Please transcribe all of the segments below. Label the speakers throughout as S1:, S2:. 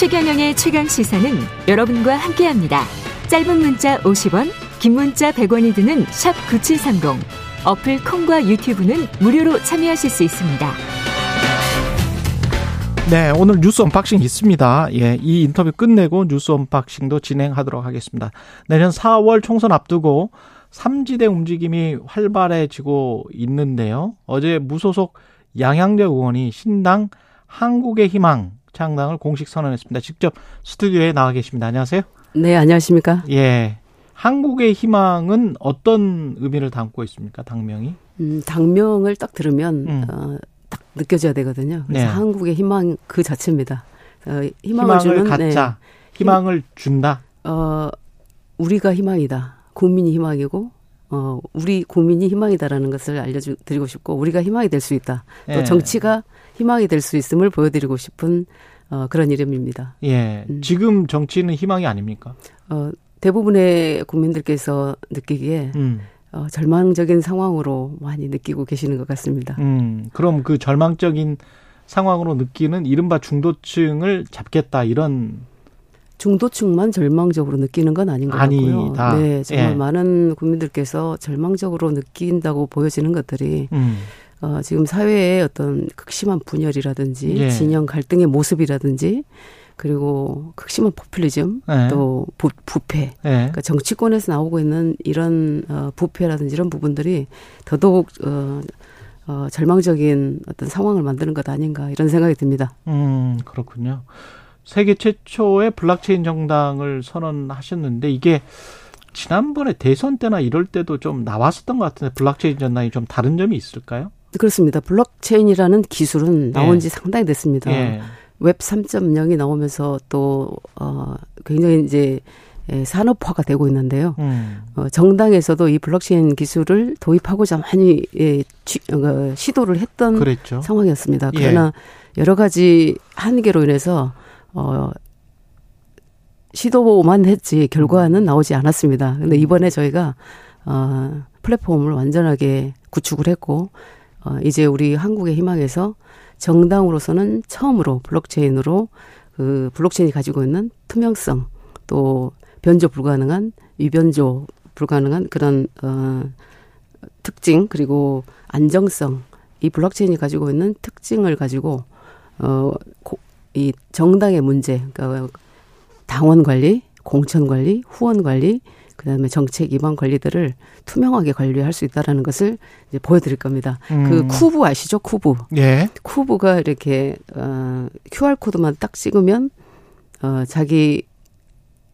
S1: 최경영의 최강 시사는 여러분과 함께합니다. 짧은 문자 50원, 긴 문자 100원이 드는 샵 9730. 어플 콩과 유튜브는 무료로 참여하실 수 있습니다.
S2: 네, 오늘 뉴스 언박싱 있습니다. 예, 이 인터뷰 끝내고 뉴스 언박싱도 진행하도록 하겠습니다. 내년 4월 총선 앞두고 삼지대 움직임이 활발해지고 있는데요. 어제 무소속 양양대 의원이 신당 한국의 희망 창당을 공식 선언했습니다. 직접 스튜디오에 나와 계십니다. 안녕하세요.
S3: 네, 안녕하십니까?
S2: 예. 한국의 희망은 어떤 의미를 담고 있습니까? 당명이?
S3: 음, 당명을 딱 들으면 음. 어, 딱 느껴져야 되거든요. 그래서 네. 한국의 희망 그 자체입니다.
S2: 어, 희망을, 희망을 주는 갖자. 네. 희망을 준다.
S3: 어, 우리가 희망이다. 국민이 희망이고 어, 우리 국민이 희망이다라는 것을 알려드리고 싶고 우리가 희망이 될 수 있다. 또 예. 정치가 희망이 될 수 있음을 보여드리고 싶은 어, 그런 이름입니다.
S2: 예. 음. 지금 정치는 희망이 아닙니까?
S3: 어, 대부분의 국민들께서 느끼기에 음. 어, 절망적인 상황으로 많이 느끼고 계시는 것 같습니다.
S2: 음, 그럼 그 절망적인 상황으로 느끼는 이른바 중도층을 잡겠다 이런
S3: 중도층만 절망적으로 느끼는 건 아닌 것 같고요. 아니다. 네, 정말 예. 많은 국민들께서 절망적으로 느낀다고 보여지는 것들이 음. 어, 지금 사회의 어떤 극심한 분열이라든지 예. 진영 갈등의 모습이라든지 그리고 극심한 포퓰리즘 예. 또 부, 부패 예. 그러니까 정치권에서 나오고 있는 이런 어, 부패라든지 이런 부분들이 더더욱 어, 어, 절망적인 어떤 상황을 만드는 것 아닌가 이런 생각이 듭니다.
S2: 음 그렇군요. 세계 최초의 블록체인 정당을 선언하셨는데 이게 지난번에 대선 때나 이럴 때도 좀 나왔었던 것 같은데 블록체인 정당이 좀 다른 점이 있을까요?
S3: 그렇습니다. 블록체인이라는 기술은 나온 지 예. 상당히 됐습니다. 예. 웹 3.0이 나오면서 또, 어, 굉장히 이제 예, 산업화가 되고 있는데요. 음. 어, 정당에서도 이 블록체인 기술을 도입하고자 많이 예, 쥐, 어, 시도를 했던 그랬죠. 상황이었습니다. 예. 그러나 예. 여러 가지 한계로 인해서 어, 시도만 했지 결과는 나오지 않았습니다. 근데 이번에 저희가 어, 플랫폼을 완전하게 구축을 했고 어, 이제 우리 한국의 희망에서 정당으로서는 처음으로 블록체인으로 그 블록체인이 가지고 있는 투명성 또 변조 불가능한 위변조 불가능한 그런 어 특징 그리고 안정성 이 블록체인이 가지고 있는 특징을 가지고 어이 정당의 문제 그러니까 당원 관리, 공천 관리, 후원 관리 그다음에 정책 위반 관리들을 투명하게 관리할 수 있다라는 것을 이제 보여드릴 겁니다. 그 음. 그 쿠브 아시죠? 쿠브. 예. 쿠브가 이렇게 어 QR 코드만 딱 찍으면 어 자기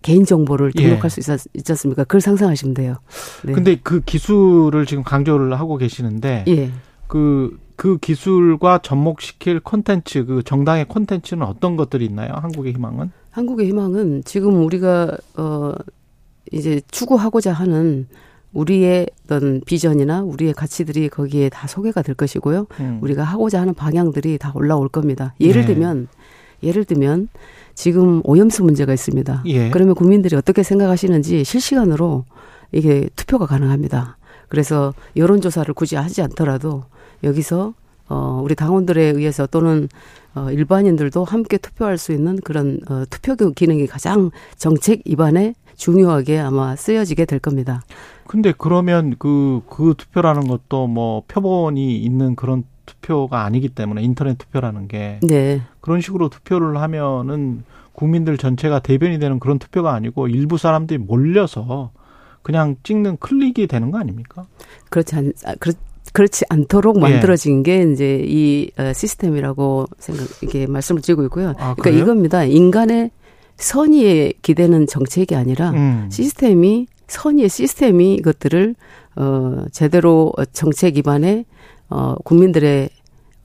S3: 개인 정보를 예. 등록할 예. 수 있, 있지 않습니까? 그걸 상상하시면 돼요.
S2: 네. 근데 그 기술을 지금 강조를 하고 계시는데 예. 그, 그 기술과 접목시킬 콘텐츠, 그 정당의 콘텐츠는 어떤 것들이 있나요? 한국의 희망은?
S3: 한국의 희망은 지금 우리가 어 이제 추구하고자 하는 우리의 어떤 비전이나 우리의 가치들이 거기에 다 소개가 될 것이고요. 음. 우리가 하고자 하는 방향들이 다 올라올 겁니다. 예를 네. 들면 예를 들면 지금 오염수 문제가 있습니다. 예. 그러면 국민들이 어떻게 생각하시는지 실시간으로 이게 투표가 가능합니다. 그래서 여론 조사를 굳이 하지 않더라도 여기서 어 우리 당원들에 의해서 또는 어 일반인들도 함께 투표할 수 있는 그런 어 투표 기능이 가장 정책 입안에 중요하게 아마 쓰여지게 될 겁니다.
S2: 근데 그러면 그, 그 투표라는 것도 뭐 표본이 있는 그런 투표가 아니기 때문에 인터넷 투표라는 게. 네. 그런 식으로 투표를 하면은 국민들 전체가 대변이 되는 그런 투표가 아니고 일부 사람들이 몰려서 그냥 찍는 클릭이 되는 거 아닙니까?
S3: 그렇지 않, 아, 그렇, 그렇지 않도록 만들어진 예. 게 이제 이 어, 시스템이라고 생각, 이게 말씀을 드리고 있고요. 아, 그러니까 이겁니다. 인간의 선의에 기대는 정책이 아니라 음. 시스템이 선의의 시스템이 이것들을 어 제대로 정책 기반에 어 국민들의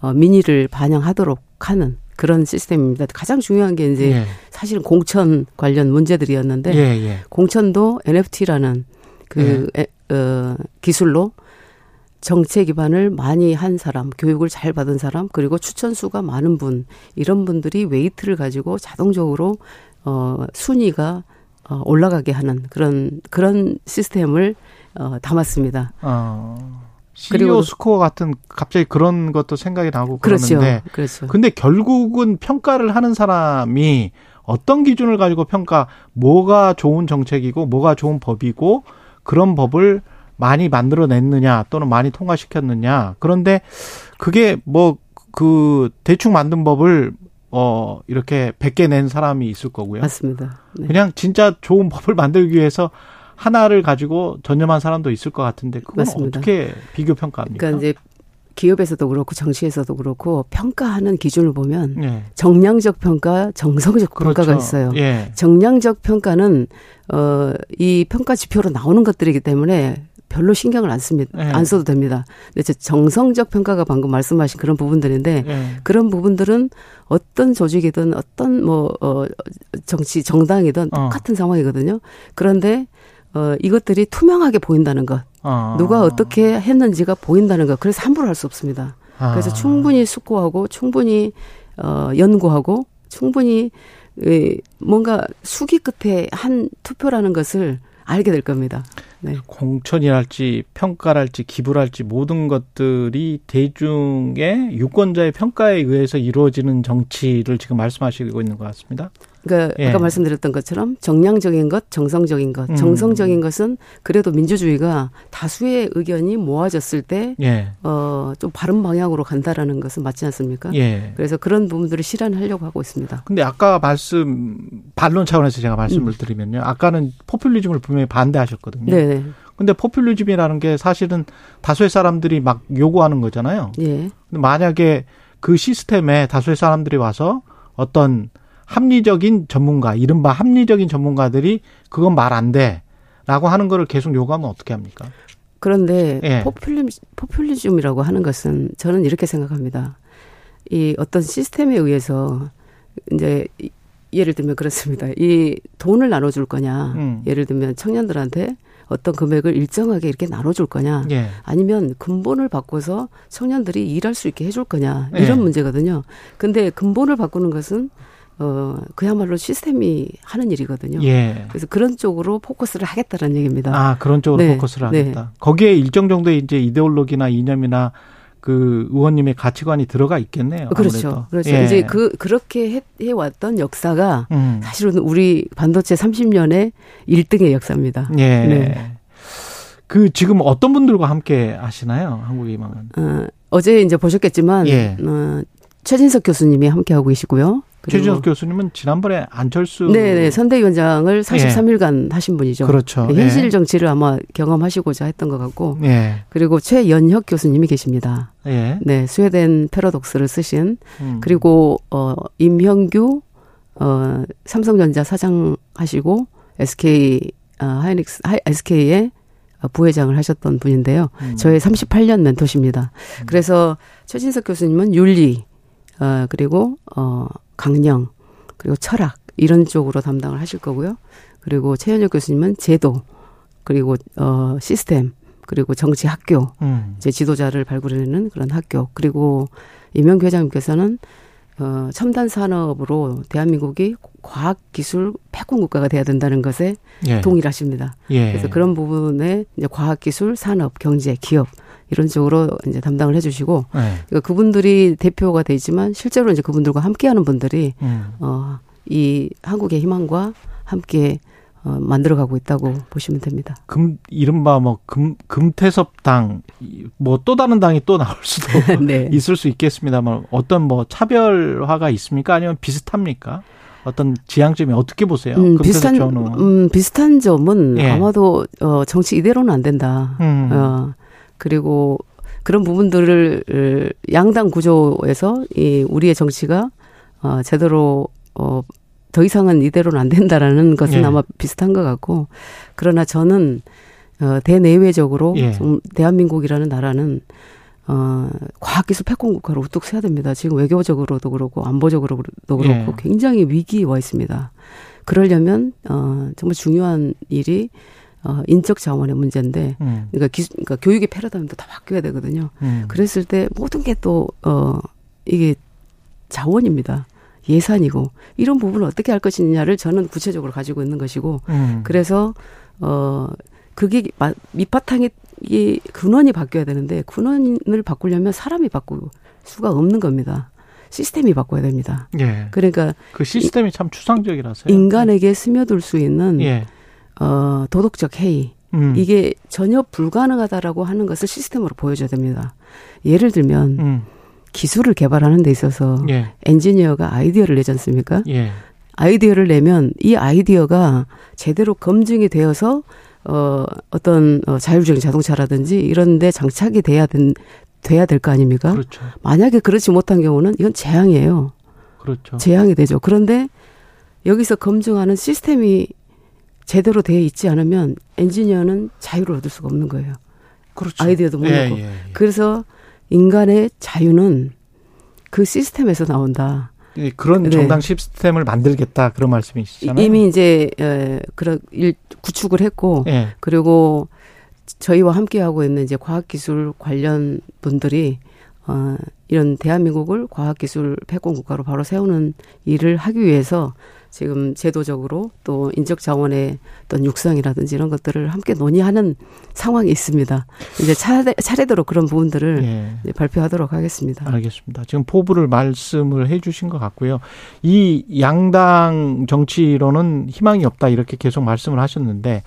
S3: 어 민의를 반영하도록 하는 그런 시스템입니다. 가장 중요한 게 이제 예. 사실은 공천 관련 문제들이었는데 예, 예. 공천도 NFT라는 그 예. 에, 어, 기술로 정책 기반을 많이 한 사람, 교육을 잘 받은 사람, 그리고 추천수가 많은 분, 이런 분들이 weight를 가지고 자동적으로 어, 순위가 어, 올라가게 하는 그런 그런 시스템을 어, 담았습니다. 어.
S2: 그리고 스코어 같은 갑자기 그런 것도 생각이 나고 그렇죠. 그러는데 그렇죠. 근데 결국은 평가를 하는 사람이 어떤 기준을 가지고 평가 뭐가 좋은 정책이고 뭐가 좋은 법이고 그런 법을 많이 만들어냈느냐 또는 많이 통과시켰느냐 그런데 그게 뭐 그 대충 만든 법을 어 이렇게 100개 낸 사람이 있을 거고요.
S3: 맞습니다.
S2: 네. 그냥 진짜 좋은 법을 만들기 위해서 하나를 가지고 전념한 사람도 있을 것 같은데 그건 맞습니다. 어떻게 비교 평가합니까?
S3: 그러니까 이제 기업에서도 그렇고 정치에서도 그렇고 평가하는 기준을 보면 예. 정량적 평가, 정성적 그렇죠. 평가가 있어요. 예. 정량적 평가는 어이 평가 지표로 나오는 것들이기 때문에 별로 신경을 안 씁니다. 예. 안 써도 됩니다. 근데 정성적 평가가 방금 말씀하신 그런 부분들인데 예. 그런 부분들은 어떤 조직이든 어떤 뭐 어, 정치 정당이든 어. 똑같은 어. 상황이거든요. 그런데 어, 이것들이 투명하게 보인다는 것. 아. 누가 어떻게 했는지가 보인다는 것. 그래서 함부로 할 수 없습니다. 아. 그래서 충분히 숙고하고 충분히 어, 연구하고 충분히 에, 뭔가 수기 끝에 한 투표라는 것을 알게 될 겁니다.
S2: 네. 공천이랄지 평가랄지 기부랄지 모든 것들이 대중의 유권자의 평가에 의해서 이루어지는 정치를 지금 말씀하시고 있는 것 같습니다.
S3: 그러니까 예. 아까 말씀드렸던 것처럼 정량적인 것, 정성적인 것. 음. 정성적인 것은 그래도 민주주의가 다수의 의견이 모아졌을 때, 예. 어, 좀 바른 방향으로 간다라는 것은 맞지 않습니까? 예. 그래서 그런 부분들을 실현하려고 하고 있습니다.
S2: 근데 아까 말씀, 반론 차원에서 제가 말씀을 음. 드리면요. 아까는 포퓰리즘을 분명히 반대하셨거든요. 네. 근데 포퓰리즘이라는 게 사실은 다수의 사람들이 막 요구하는 거잖아요. 예. 근데 만약에 그 시스템에 다수의 사람들이 와서 어떤 합리적인 전문가, 이른바 합리적인 전문가들이 그건 말 안 돼. 라고 하는 거를 계속 요구하면 어떻게 합니까?
S3: 그런데 예. 포퓰리, 포퓰리즘이라고 하는 것은 저는 이렇게 생각합니다. 이 어떤 시스템에 의해서 이제 예를 들면 그렇습니다. 이 돈을 나눠줄 거냐. 음. 예를 들면 청년들한테 어떤 금액을 일정하게 이렇게 나눠줄 거냐. 예. 아니면 근본을 바꿔서 청년들이 일할 수 있게 해줄 거냐. 이런 예. 문제거든요. 근데 근본을 바꾸는 것은 어, 그야말로 시스템이 하는 일이거든요. 예. 그래서 그런 쪽으로 포커스를 하겠다는 얘기입니다.
S2: 아, 그런 쪽으로 네. 포커스를 네. 하겠다. 네. 거기에 일정 정도의 이제 이데올로기나 이념이나 그 의원님의 가치관이 들어가 있겠네요.
S3: 그렇죠. 아무래도. 그렇죠. 예. 이제 그 그렇게 해, 해왔던 역사가 음. 사실은 우리 반도체 30년의 1등의 역사입니다. 예. 네.
S2: 그 지금 어떤 분들과 함께 하시나요? 한국의 희망은?
S3: 어, 어제 이제 보셨겠지만 예. 어, 최진석 교수님이 함께 하고 계시고요.
S2: 최진석 교수님은 지난번에 안철수
S3: 네네 선대위원장을 43일간 예. 하신 분이죠.
S2: 그렇죠.
S3: 네, 현실 예. 정치를 아마 경험하시고자 했던 것 같고 예. 그리고 최연혁 교수님이 계십니다. 예. 네 스웨덴 패러독스를 쓰신 음. 그리고 어 임형규 어 삼성전자 사장 하시고 SK 어, 하이닉스 하이, SK의 부회장을 하셨던 분인데요. 음. 저의 38년 멘토십니다. 음. 그래서 최진석 교수님은 윤리 어 그리고 어 강령 그리고 철학 이런 쪽으로 담당을 하실 거고요. 그리고 최현혁 교수님은 제도 그리고 어 시스템 그리고 정치 학교 음. 이제 지도자를 발굴해내는 그런 학교 그리고 이명규 회장님께서는 어 첨단 산업으로 대한민국이 과학 기술 패권 국가가 돼야 된다는 것에 예. 동일하십니다. 예. 그래서 그런 부분에 이제 과학 기술 산업 경제 기업 이런 쪽으로 이제 담당을 해주시고 네. 그러니까 그분들이 대표가 되지만 실제로 이제 그분들과 함께하는 분들이 음. 어이 한국의 희망과 함께 어, 만들어가고 있다고 보시면 됩니다.
S2: 금 이른바 뭐 금 금태섭 당 뭐 또 다른 당이 또 나올 수도 네. 있을 수 있겠습니다만 어떤 뭐 차별화가 있습니까? 아니면 비슷합니까? 어떤 지향점이 어떻게 보세요?
S3: 음, 비슷한 음, 비슷한 점은 예. 아마도 어, 정치 이대로는 안 된다. 음. 어, 그리고 그런 부분들을 양당 구조에서 이 우리의 정치가 어 제대로 어더 이상은 이대로는 안 된다라는 것은 예. 아마 비슷한 것 같고 그러나 저는 어 대내외적으로 예. 좀 대한민국이라는 나라는 어 과학기술 패권 국가로 우뚝 서야 됩니다. 지금 외교적으로도 그렇고 안보적으로도 그렇고 예. 굉장히 위기에 와 있습니다. 그러려면 어 정말 중요한 일이 어, 인적 자원의 문제인데, 음. 그러니까, 기, 그러니까 교육의 패러다임도 다 바뀌어야 되거든요. 음. 그랬을 때 모든 게 또, 어, 이게 자원입니다. 예산이고, 이런 부분을 어떻게 할 것이냐를 저는 구체적으로 가지고 있는 것이고, 음. 그래서, 어, 그게 밑바탕이, 이 근원이 바뀌어야 되는데, 근원을 바꾸려면 사람이 바꿀 수가 없는 겁니다. 시스템이 바꿔야 됩니다.
S2: 예.
S3: 그러니까
S2: 그 시스템이 참 추상적이라서요.
S3: 인간에게 스며들 수 있는
S2: 예.
S3: 어, 도덕적 해이
S2: 음.
S3: 이게 전혀 불가능하다라고 하는 것을 시스템으로 보여줘야 됩니다. 예를 들면
S2: 음.
S3: 기술을 개발하는 데 있어서
S2: 예.
S3: 엔지니어가 아이디어를 내지 않습니까?
S2: 예.
S3: 아이디어를 내면 이 아이디어가 제대로 검증이 되어서 어 어떤 어, 자율주행 자동차라든지 이런 데 장착이 돼야 된 돼야 될 거 아닙니까?
S2: 그렇죠.
S3: 만약에 그렇지 못한 경우는 이건 재앙이에요.
S2: 그렇죠.
S3: 재앙이 되죠. 그런데 여기서 검증하는 시스템이 제대로 되어 있지 않으면 엔지니어는 자유를 얻을 수가 없는 거예요.
S2: 그렇죠.
S3: 아이디어도 못
S2: 예,
S3: 내고.
S2: 예, 예.
S3: 그래서 인간의 자유는 그 시스템에서 나온다.
S2: 예, 그런
S3: 네.
S2: 정당 시스템을 만들겠다 그런 말씀이시잖아요.
S3: 이미 이제 에, 그런 일 구축을 했고
S2: 예.
S3: 그리고 저희와 함께 하고 있는 이제 과학기술 관련 분들이 어 이런 대한민국을 과학기술 패권 국가로 바로 세우는 일을 하기 위해서 지금 제도적으로 또 인적 자원의 어떤 육성이라든지 이런 것들을 함께 논의하는 상황이 있습니다. 이제 차례, 차례대로 그런 부분들을
S2: 예.
S3: 발표하도록 하겠습니다.
S2: 알겠습니다. 지금 포부를 말씀을 해 주신 것 같고요. 이 양당 정치로는 희망이 없다 이렇게 계속 말씀을 하셨는데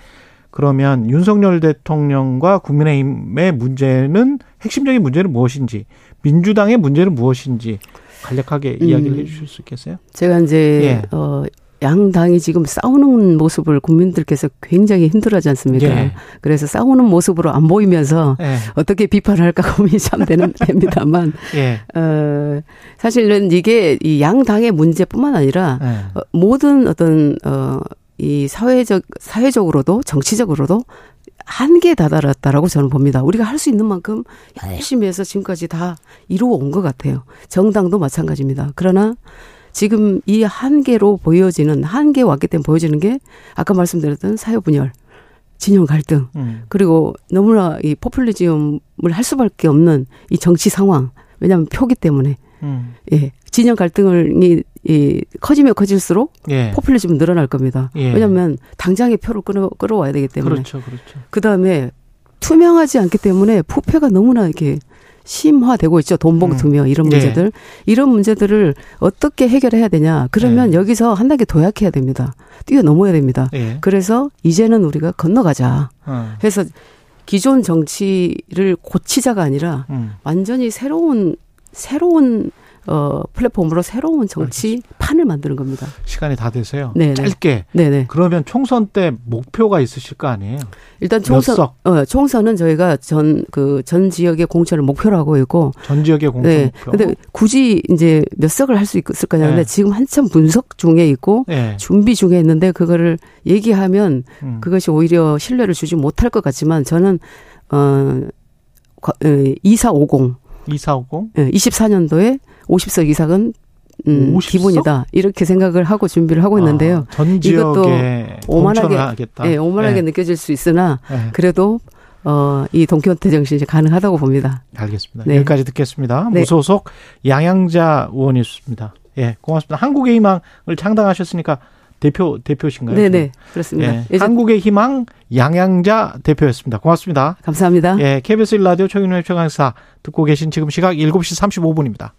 S2: 그러면 윤석열 대통령과 국민의힘의 문제는 핵심적인 문제는 무엇인지 민주당의 문제는 무엇인지 간략하게
S3: 음.
S2: 이야기를 해 주실 수 있겠어요?
S3: 제가 이제
S2: 예.
S3: 어 양 당이 지금 싸우는 모습을 국민들께서 굉장히 힘들어하지 않습니까?
S2: 예.
S3: 그래서 싸우는 모습으로 안 보이면서
S2: 예.
S3: 어떻게 비판을 할까 고민이 참 되는, 됩니다만,
S2: 예.
S3: 어, 사실은 이게 이 양 당의 문제뿐만 아니라
S2: 예.
S3: 어, 모든 어떤, 어, 이 사회적, 사회적으로도 정치적으로도 한계에 다다랐다라고 저는 봅니다. 우리가 할 수 있는 만큼 열심히 해서 지금까지 다 이루어 온 것 같아요. 정당도 마찬가지입니다. 그러나 지금 이 한계로 보여지는, 한계에 왔기 때문에 보여지는 게 아까 말씀드렸던 사회 분열, 진영 갈등,
S2: 음.
S3: 그리고 너무나 이 포퓰리즘을 할 수밖에 없는 이 정치 상황. 왜냐하면 표기 때문에
S2: 음.
S3: 예 진영 갈등을 이, 이 커지면 커질수록
S2: 예.
S3: 포퓰리즘은 늘어날 겁니다.
S2: 예.
S3: 왜냐하면 당장의 표를 끌어 끌어와야 되기 때문에
S2: 그렇죠. 그렇죠.
S3: 그 다음에 투명하지 않기 때문에 부패가 너무나 이렇게 심화되고 있죠. 돈 봉투며 이런
S2: 네.
S3: 문제들. 이런 문제들을 어떻게 해결해야 되냐. 그러면
S2: 네.
S3: 여기서 한 단계 도약해야 됩니다. 뛰어넘어야 됩니다.
S2: 예.
S3: 그래서 이제는 우리가 건너가자.
S2: 어.
S3: 해서 기존 정치를 고치자가 아니라
S2: 음.
S3: 완전히 새로운 새로운 어 플랫폼으로 새로운 정치 판을 만드는 겁니다.
S2: 시간이 다 돼서요.
S3: 네네.
S2: 짧게
S3: 네네.
S2: 그러면 총선 때 목표가 있으실 거 아니에요?
S3: 일단
S2: 몇
S3: 총선
S2: 석?
S3: 어 총선은 저희가 전 그 전 지역의 공천을 목표로 하고 있고
S2: 전 지역의 공천
S3: 네.
S2: 목표.
S3: 근데 굳이 이제 몇 석을 할 수 있을 거냐 근데
S2: 네.
S3: 지금 한참 분석 중에 있고
S2: 예.
S3: 준비 중에 있는데 그거를 얘기하면
S2: 음.
S3: 그것이 오히려 신뢰를 주지 못할 것 같지만 저는 어, 과- 어2450
S2: 2450
S3: 예, 24년도에 50석 이상은 음,
S2: 50석?
S3: 기본이다. 이렇게 생각을 하고 준비를 하고 있는데요.
S2: 아, 전
S3: 이것도 오만하게-
S2: 하겠다.
S3: 예, 오만하게
S2: 예.
S3: 느껴질 수 있으나
S2: 예.
S3: 그래도 어, 이 동키호테 정신이 가능하다고 봅니다.
S2: 알겠습니다.
S3: 네.
S2: 여기까지 듣겠습니다.
S3: 네.
S2: 무소속 양양자 의원이었습니다. 예, 고맙습니다. 한국의 희망을 창당하셨으니까 대표 대표신가요?
S3: 네, 네. 그렇습니다.
S2: 예, 한국의 희망 양양자 대표였습니다. 고맙습니다.
S3: 감사합니다.
S2: 예, KBS 1라디오 최근의 최강사 듣고 계신 지금 시각 7시 35분입니다.